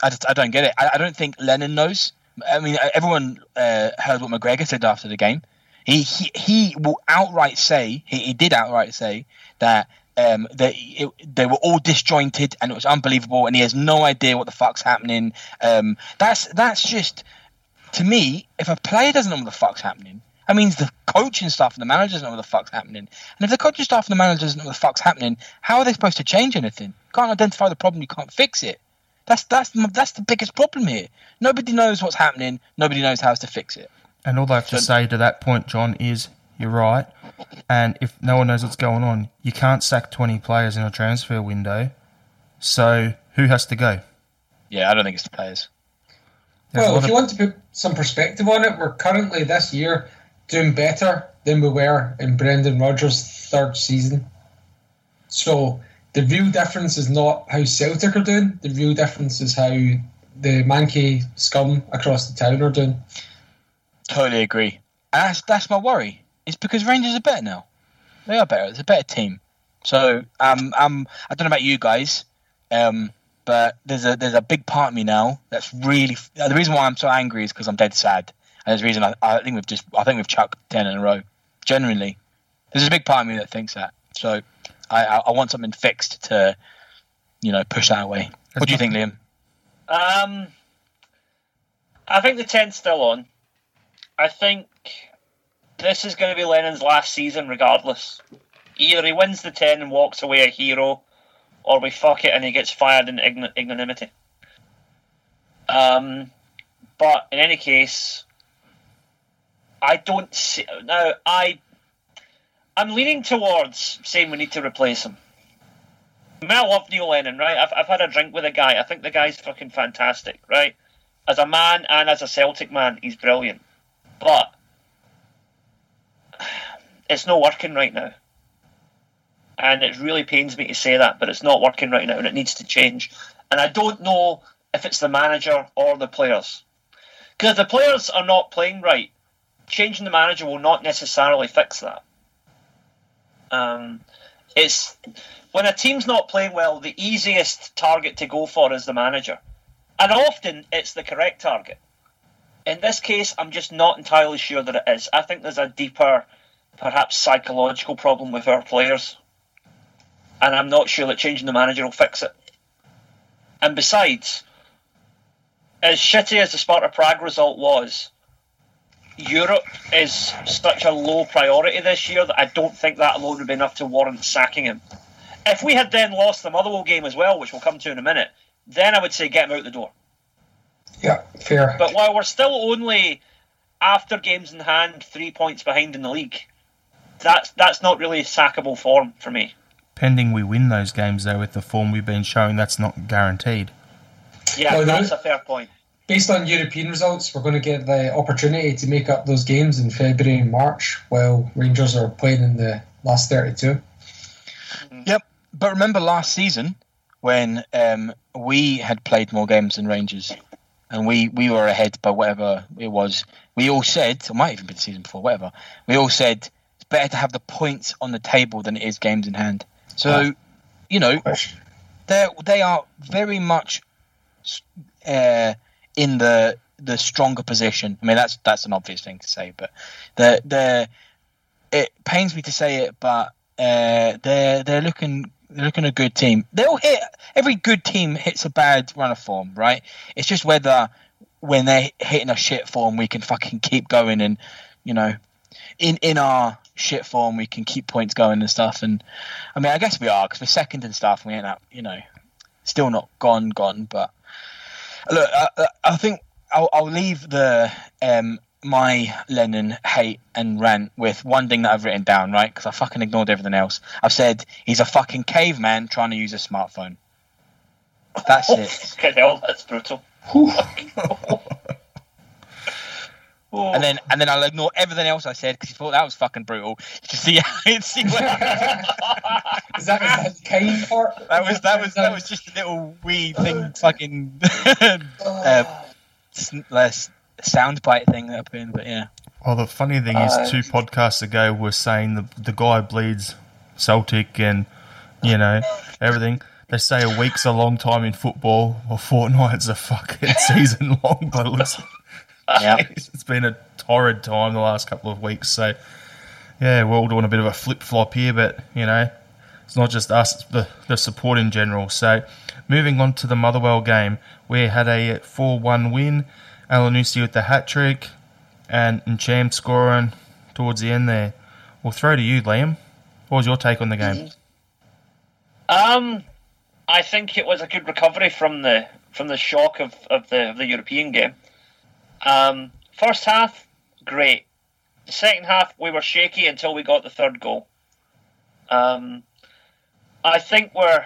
I just I don't get it. I, I don't think Lennon knows. I mean, everyone uh, heard what McGregor said after the game. He he, he will outright say he, he did outright say that um, that it, they were all disjointed and it was unbelievable, and he has no idea what the fuck's happening. Um, that's that's just to me. If a player doesn't know what the fuck's happening, that means the coaching staff and the manager doesn't know what the fuck's happening. And if the coaching staff and the manager doesn't know what the fuck's happening, how are they supposed to change anything? You can't identify the problem, you can't fix it. That's that's that's the biggest problem here. Nobody knows what's happening. Nobody knows how to fix it. And all I have to So- say to that point, John, is you're right. And if no one knows what's going on, you can't sack 20 players in a transfer window. So who has to go? Yeah, I don't think it's the players. There's well, lot if of- you want to put some perspective on it, we're currently this year doing better than we were in Brendan Rodgers' third season. So the real difference is not how Celtic are doing. The real difference is how the Mankey scum across the town are doing. Totally agree. And that's that's my worry. It's because Rangers are better now. They are better. It's a better team. So um um I don't know about you guys, um, but there's a there's a big part of me now that's really the reason why I'm so angry is because I'm dead sad, and there's a reason I, I think we've just I think we've chucked ten in a row. Genuinely, there's a big part of me that thinks that. So I I, want something fixed to, you know, push that away. What do you think, Liam? Um, I think the 10's still on. I think this is going to be Lennon's last season, regardless. Either he wins the 10 and walks away a hero, or we fuck it and he gets fired in ign- ignominy. Um, but in any case, I don't see. Now, I. I'm leaning towards saying we need to replace him. I mean, I love Neil Lennon, right? I've, I've had a drink with the guy. I think the guy's fucking fantastic, right? As a man and as a Celtic man, he's brilliant. But it's not working right now. And it really pains me to say that, but it's not working right now and it needs to change. And I don't know if it's the manager or the players. Because if the players are not playing right, changing the manager will not necessarily fix that. Um, it's when a team's not playing well, the easiest target to go for is the manager, and often it's the correct target. In this case, I'm just not entirely sure that it is. I think there's a deeper, perhaps psychological problem with our players, and I'm not sure that changing the manager will fix it. And besides, as shitty as the Sparta Prague result was, Europe is such a low priority this year that I don't think that alone would be enough to warrant sacking him. If we had then lost the Motherwell game as well, which we'll come to in a minute, then I would say get him out the door. Yeah, fair. But while we're still only after games in hand three points behind in the league, that's that's not really sackable form for me. Pending we win those games, though, with the form we've been showing, that's not guaranteed. Yeah, Well, that's no- a fair point. Based on European results, we're going to get the opportunity to make up those games in February and March while Rangers are playing in the last 32. Yep. But remember last season when um, we had played more games than Rangers and we, we were ahead by whatever it was. We all said, it might even be the season before, whatever. We all said it's better to have the points on the table than it is games in hand. So, you know, Which, they they are very much uh, in the the stronger position. I mean, that's that's an obvious thing to say, but the the it pains me to say it, but uh, they're they're looking they're looking a good team. They'll hit every good team hits a bad run of form, right? It's just whether when they're hitting a shit form, we can fucking keep going and you know in in our shit form we can keep points going and stuff. And I mean, I guess we are because we're second and stuff. And we ain't up, you know, still not gone, gone. But look, I, I think I'll, I'll leave the um, my Lennon hate and rant with one thing that I've written down, right? Because I fucking ignored everything else. I've said he's a fucking caveman trying to use a smartphone. That's it. Hell, that's brutal. Oh. And then and then I'll ignore everything else I said because you thought that was fucking brutal. To see see what is that, is that the kind part? that was that was that was just a little wee thing fucking uh, s- less soundbite thing that I put in, but yeah. Well, the funny thing is, Uh, two podcasts ago, we're saying the the guy bleeds Celtic and you know everything. They say a week's a long time in football, or fortnight's a fucking season long. But it looks, Yeah. it's been a torrid time the last couple of weeks. So yeah, we're all doing a bit of a flip flop here, but you know, it's not just us; it's the the support in general. So moving on to the Motherwell game, we had a four-one win. Elyounoussi with the hat trick and Ntcham scoring towards the end there. We'll throw to you, Liam. What was your take on the game? Um, I think it was a good recovery from the from the shock of, of the of the European game. Um, first half, great. The second half, we were shaky until we got the third goal. Um, I think we're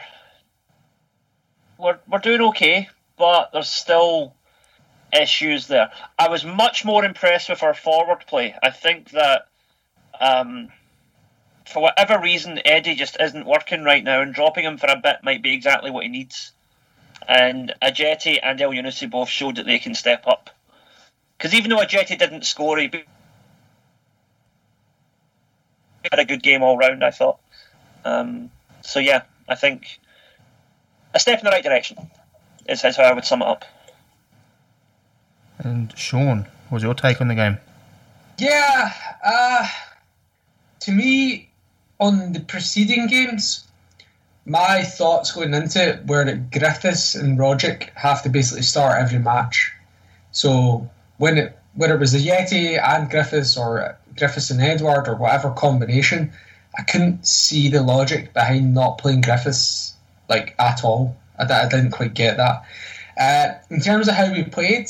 we're we're doing okay, but there's still issues there. I was much more impressed with our forward play. I think that um, for whatever reason, Eddie just isn't working right now, and dropping him for a bit might be exactly what he needs. And Ajeti and Elyounoussi both showed that they can step up. Because even though Ajeti didn't score, he had a good game all round, I thought. Um, so, yeah, I think a step in the right direction is, is how I would sum it up. And Sean, what was your take on the game? Yeah, uh, to me, on the preceding games, my thoughts going into it were that Griffiths and Roderick have to basically start every match. So when it whether it was Ajeti and Griffiths or Griffiths and Edouard or whatever combination, I couldn't see the logic behind not playing Griffiths like at all. I, I didn't quite get that. Uh, in terms of how we played,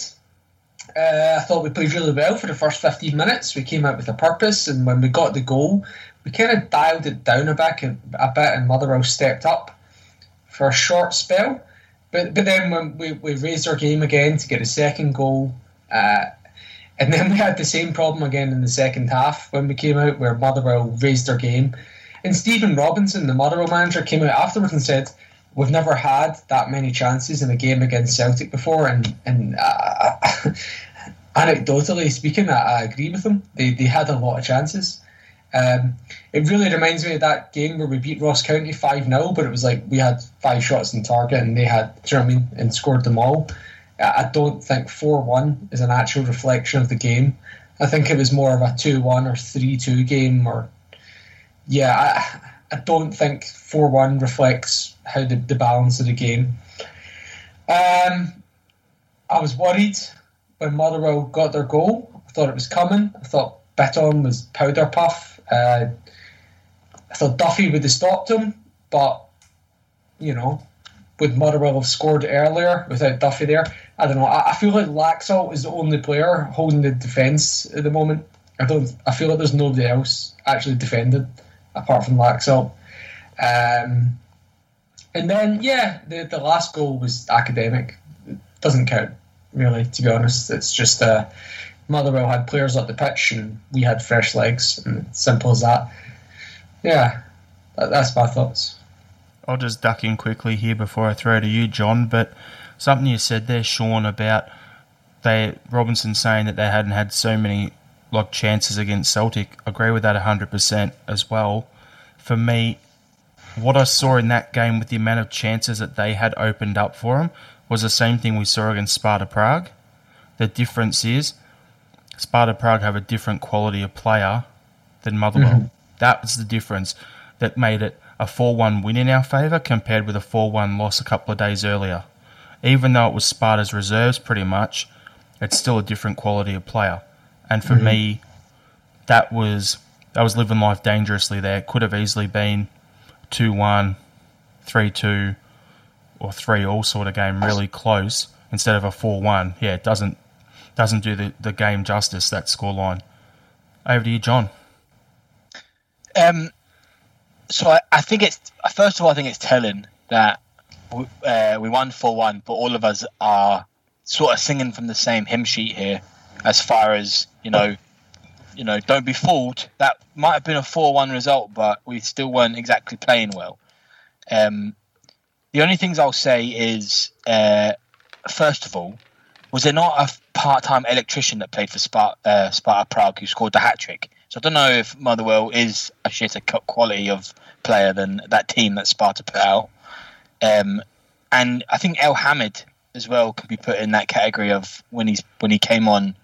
uh, I thought we played really well for the first 15 minutes. We came out with a purpose, and when we got the goal, we kind of dialed it down a bit, a bit and Motherwell stepped up for a short spell. But but then when we, we raised our game again to get a second goal, uh, and then we had the same problem again in the second half when we came out, where Motherwell raised their game. And Stephen Robinson, the Motherwell manager, came out afterwards and said, "We've never had that many chances in a game against Celtic before." And and uh, anecdotally speaking, I, I, agree with them. They they had a lot of chances. Um, it really reminds me of that game where we beat Ross County 5 0, but it was like we had five shots in target and they had, do you know what I mean, and scored them all. I don't think 4 1 is an actual reflection of the game. I think it was more of a 2 1 or 3 2 game, or yeah, I, I don't think 4 1 reflects how the, the balance of the game. Um, I was worried when Motherwell got their goal. I thought it was coming. I thought Bitton was powder puff uh, I thought Duffy would have stopped him, but you know, would Motherwell have scored earlier without Duffy there? I don't know. I, I feel like Laxalt is the only player holding the defence at the moment. I don't. I feel like there's nobody else actually defended apart from Laxalt. Um, and then yeah, the the last goal was academic. It doesn't count really, to be honest. It's just uh, Motherwell had players up the pitch and we had fresh legs, and simple as that. Yeah, that, that's my thoughts. I'll just duck in quickly here before I throw to you, John. But something you said there, Sean, about they Robinson saying that they hadn't had so many like chances against Celtic. I agree with that hundred percent as well. For me, what I saw in that game with the amount of chances that they had opened up for them was the same thing we saw against Sparta Prague. The difference is Sparta Prague have a different quality of player than Motherwell. Mm-hmm. That was the difference that made it a 4 1 win in our favour compared with a 4 1 loss a couple of days earlier. Even though it was Sparta's reserves pretty much, it's still a different quality of player. And for mm-hmm. me, that was that was living life dangerously there. It could have easily been 2 1, 3 2, or 3 all sort of game, really close, instead of a 4 1. Yeah, it doesn't doesn't do the, the game justice, that scoreline. Over to you, John. Um, so I, I, think it's, first of all, I think it's telling that we, uh, we won 4 1, but all of us are sort of singing from the same hymn sheet here as far as, you know, you know, don't be fooled. That might have been a 4 1 result, but we still weren't exactly playing well. Um, the only things I'll say is, uh, first of all, was there not a part-time electrician that played for Sparta, uh, Sparta Prague who scored the hat trick? So I don't know if Motherwell is a shitter quality of player than that team that Sparta put out. Um, and I think Elhamed as well can be put in that category of when he's when he came on,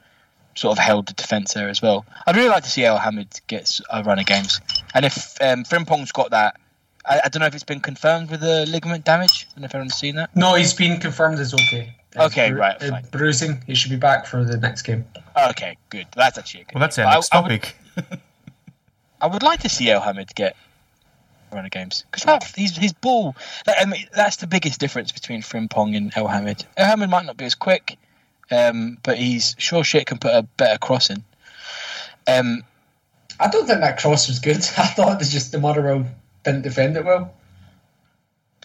sort of held the defence there as well. I'd really like to see Elhamed get a run of games, and if um, Frimpong's got that. I, I, don't know if it's been confirmed with the ligament damage. I don't know if everyone's seen that. No, he's been confirmed as okay. Okay, bru- right. Fine. bruising. He should be back for the next game. Okay, good. That's actually good. Well, that's our next I, topic. I would, I would, like to see Elhamed get run of games because his his ball. That, I mean, that's the biggest difference between Frimpong and Elhamed. El Hamid might not be as quick, um, but he's sure shit can put a better cross in. Um, I don't think that cross was good. I thought it was just the Motherwell didn't defend it well.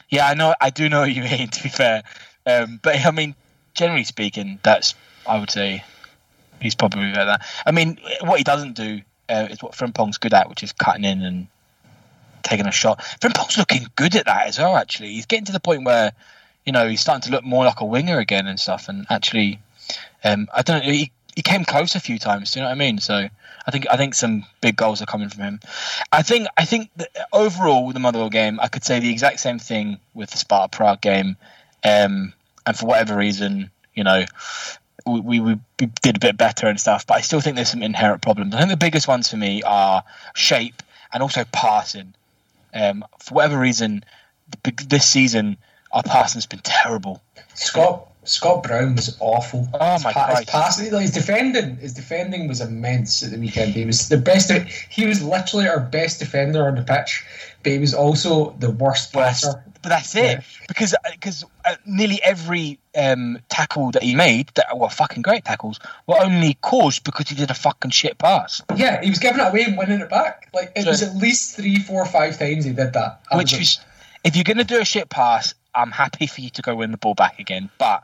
Yeah, I know. I do know what you mean. To be fair, um, but I mean, generally speaking, that's I would say he's probably better. That. I mean, what he doesn't do uh, is what Frimpong's good at, which is cutting in and taking a shot. Frimpong's looking good at that as well. Actually, he's getting to the point where you know he's starting to look more like a winger again and stuff. And actually, um, I don't know. He, he came close a few times. Do you know what I mean? So I think I think some big goals are coming from him. I think I think overall with the Motherwell game, I could say the exact same thing with the Sparta Prague game. Um, and for whatever reason, you know, we, we, we did a bit better and stuff. But I still think there's some inherent problems. I think the biggest ones for me are shape and also passing. Um, for whatever reason, this season our passing's been terrible. Scott, Scott Brown was awful. Oh His my pa- his passing, his defending, his defending was immense at the weekend. He was the best. He was literally our best defender on the pitch, but he was also the worst Worst. passer. But that's it, Yeah. because because uh, nearly every um, tackle that he made that were fucking great tackles were only caused because he did a fucking shit pass. Yeah, he was giving it away and winning it back. Like it So- was at least three, four, five times he did that. I Which is, if you're going to do a shit pass, I'm happy for you to go win the ball back again. But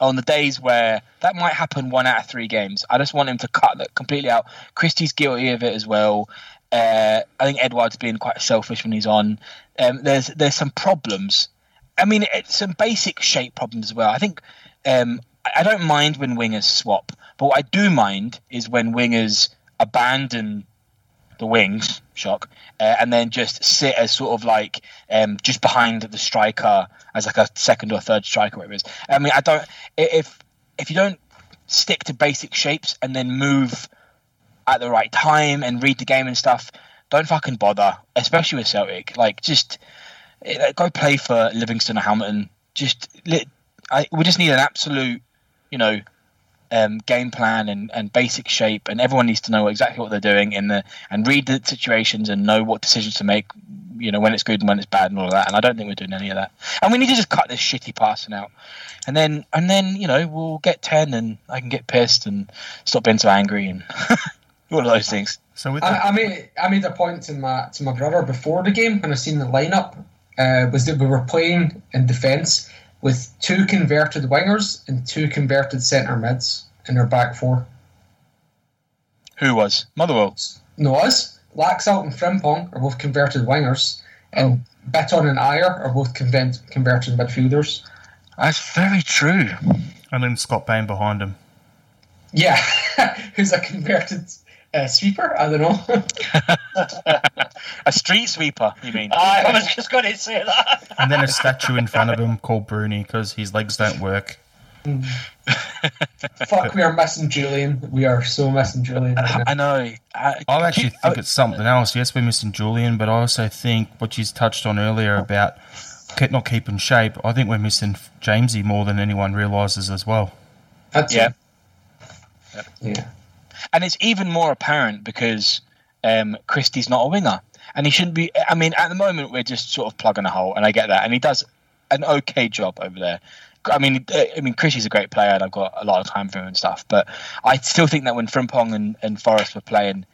on the days where that might happen one out of three games, I just want him to cut that completely out. Christie's guilty of it as well. Uh, I think Edouard's being quite selfish when he's on. Um, there's there's some problems. I mean, some basic shape problems as well. I think um, I I don't mind when wingers swap, but what I do mind is when wingers abandon the wings, shock, uh, and then just sit as sort of like um, just behind the striker as like a second or third striker, whatever it is. I mean, I don't if if you don't stick to basic shapes and then move at the right time and read the game and stuff, don't fucking bother, especially with Celtic. Like, just eh, go play for Livingston or Hamilton. Just I, we just need an absolute, you know, um, game plan and, and basic shape, and everyone needs to know exactly what they're doing in the and read the situations and know what decisions to make. You know when it's good and when it's bad and all of that. And I don't think we're doing any of that. And we need to just cut this shitty passing out, and then and then you know we'll get ten and I can get pissed and stop being so angry and all of those things. So with I, I made I made a point to my to my brother before the game when I seen the lineup uh, was that we were playing in defence with two converted wingers and two converted centre mids in our back four. Who was Motherwell? No, us Laxalt and Frimpong are both converted wingers, and Bitton and Ajer are both convent, converted midfielders. That's very true. and then Scott Bain behind him. Yeah, who's a converted uh, sweeper? I don't know. A street sweeper, you mean? I was just going to say that. And then a statue in front of him called Bruni because his legs don't work. Fuck, we are missing Jullien. We are so missing Jullien. right. I know. I, I actually I- think it's something else. Yes, we're missing Jullien, but I also think what you touched on earlier about keep, not keeping shape. I think we're missing Jamesy more than anyone realizes as well. That's Yeah. it. Yeah. And it's even more apparent because um, Christie's not a winger, and he shouldn't be. I mean, at the moment we're just sort of plugging a hole, and I get that, and he does an okay job over there. I mean, uh, I mean, Christie's a great player, and I've got a lot of time for him and stuff. But I still think that when Frimpong and, and Forrest were playing,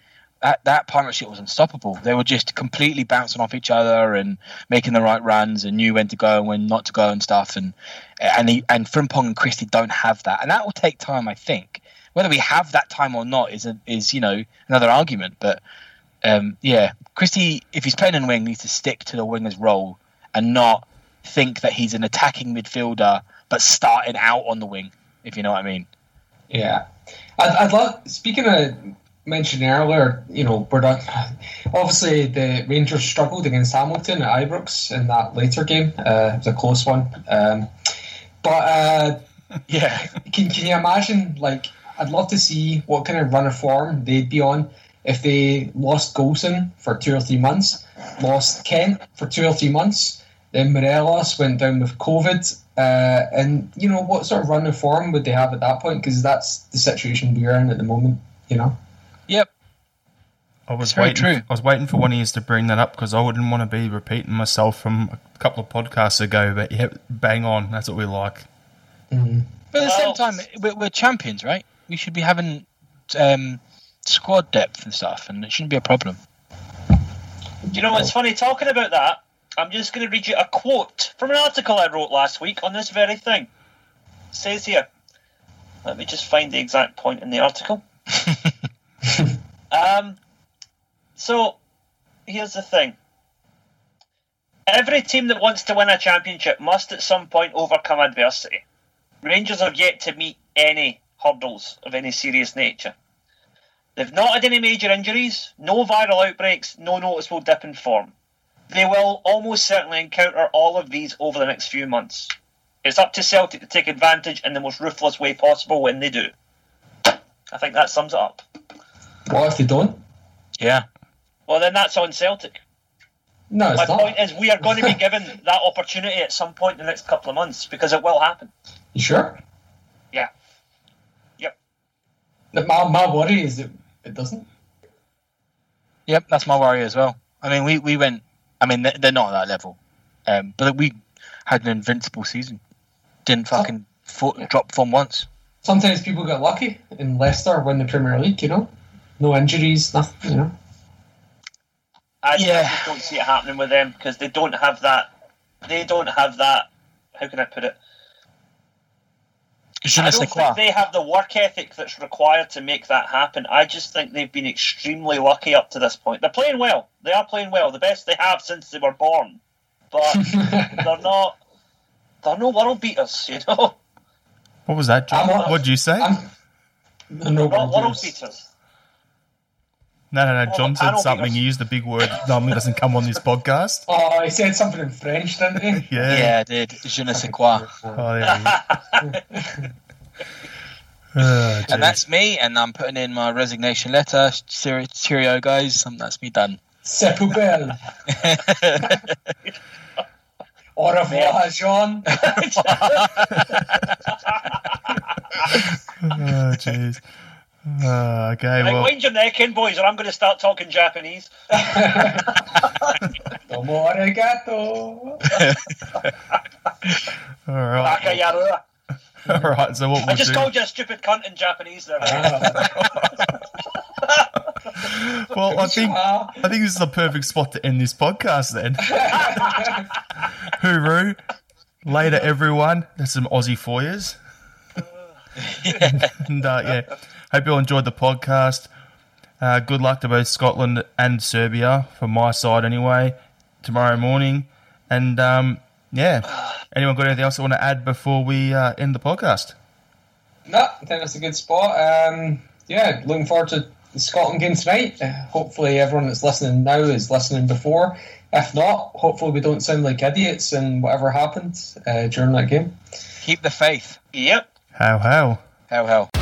that that partnership was unstoppable. They were just completely bouncing off each other and making the right runs, and knew when to go and when not to go and stuff. And and he, and Frimpong and Christie don't have that, and that will take time, I think. Whether we have that time or not is a, is you know another argument. But um, yeah, Christie, if he's playing in wing, needs to stick to the winger's role and not think that he's an attacking midfielder but starting out on the wing. If you know what I mean. Yeah, I'd, I'd love. Speaking of mentioned earlier, you know, we're not. Obviously, the Rangers struggled against Hamilton at Ibrox in that later game. Uh, it was a close one, um, but uh, Yeah, can can you imagine? Like, I'd love to see what kind of run of form they'd be on if they lost Goldson for two or three months, lost Kent for two or three months, then Morelos went down with COVID. Uh, and you know what sort of run of form would they have at that point? Because that's the situation we're in at the moment. You know. yep. I was waiting. true. I was waiting for one of you to bring that up because I wouldn't want to be repeating myself from a couple of podcasts ago. But yeah, bang on. That's what we like. Mm. But at the Well- same time, we're, we're champions, right? We should be having um, squad depth and stuff, and it shouldn't be a problem. You know what's funny? Talking about that, I'm just going to read you a quote from an article I wrote last week on this very thing. It says here, let me just find the exact point in the article. um, so, here's the thing. Every team that wants to win a championship must at some point overcome adversity. Rangers have yet to meet any hurdles of any serious nature. They've not had any major injuries, no viral outbreaks, no noticeable dip in form. They will almost certainly encounter all of these over the next few months. It's up to Celtic to take advantage in the most ruthless way possible when they do. I think that sums it up. What if they don't? Yeah. Well, then that's on Celtic. No, it's My not. point is, we are going to be given that opportunity at some point in the next couple of months because it will happen. You sure? Yeah. Yep. The- My, my worry is that it doesn't. Yep, that's my worry as well. I mean, we, we went. I mean, they're, they're not at that level, um, but we had an invincible season. Didn't fucking fo- drop from once. Sometimes people get lucky, and Leicester win the Premier League. You know, no injuries, nothing. You know. I Yeah. just don't see it happening with them because they don't have that. They don't have that. How can I put it? Je I don't sais quoi. think they have the work ethic that's required to make that happen. I just think they've been extremely lucky up to this point. They're playing well. They are playing well. The best they have since they were born. But they're not. They're no world beaters, you know. What was that, John? What did you say? I'm, no, They're no world worries. beaters. No, no, no. Well, John said something. think He used the big word. Normally doesn't come on this podcast. Oh, he said something in French, didn't he? Yeah. Yeah, I did. Je ne sais quoi. Oh, there. Oh, And that's me, and I'm putting in my resignation letter. Cheerio, cheerio guys. Um, that's me done. C'est poubelle. Au revoir, Jean. Oh, jeez. Oh, okay, Right, well, wind your neck in, boys, or I'm going to start talking Japanese. Domo arigato. all right. Bakayaru. All right, so what I we'll just do... called you a stupid cunt in Japanese there. Well, I think I think this is the perfect spot to end this podcast then. Hooroo. Later, everyone. That's some Aussie foyers. and uh, yeah, hope you all enjoyed the podcast. Uh, good luck to both Scotland and Serbia from my side, anyway, tomorrow morning. And um, yeah, anyone got anything else they want to add before we uh, end the podcast? no, I think that's a good spot. Um, yeah, looking forward to the Scotland game tonight. Uh, hopefully, everyone that's listening now is listening before. If not, hopefully, we don't sound like idiots and whatever happens uh, during that game. Keep the faith. Yep. How, how? How, how.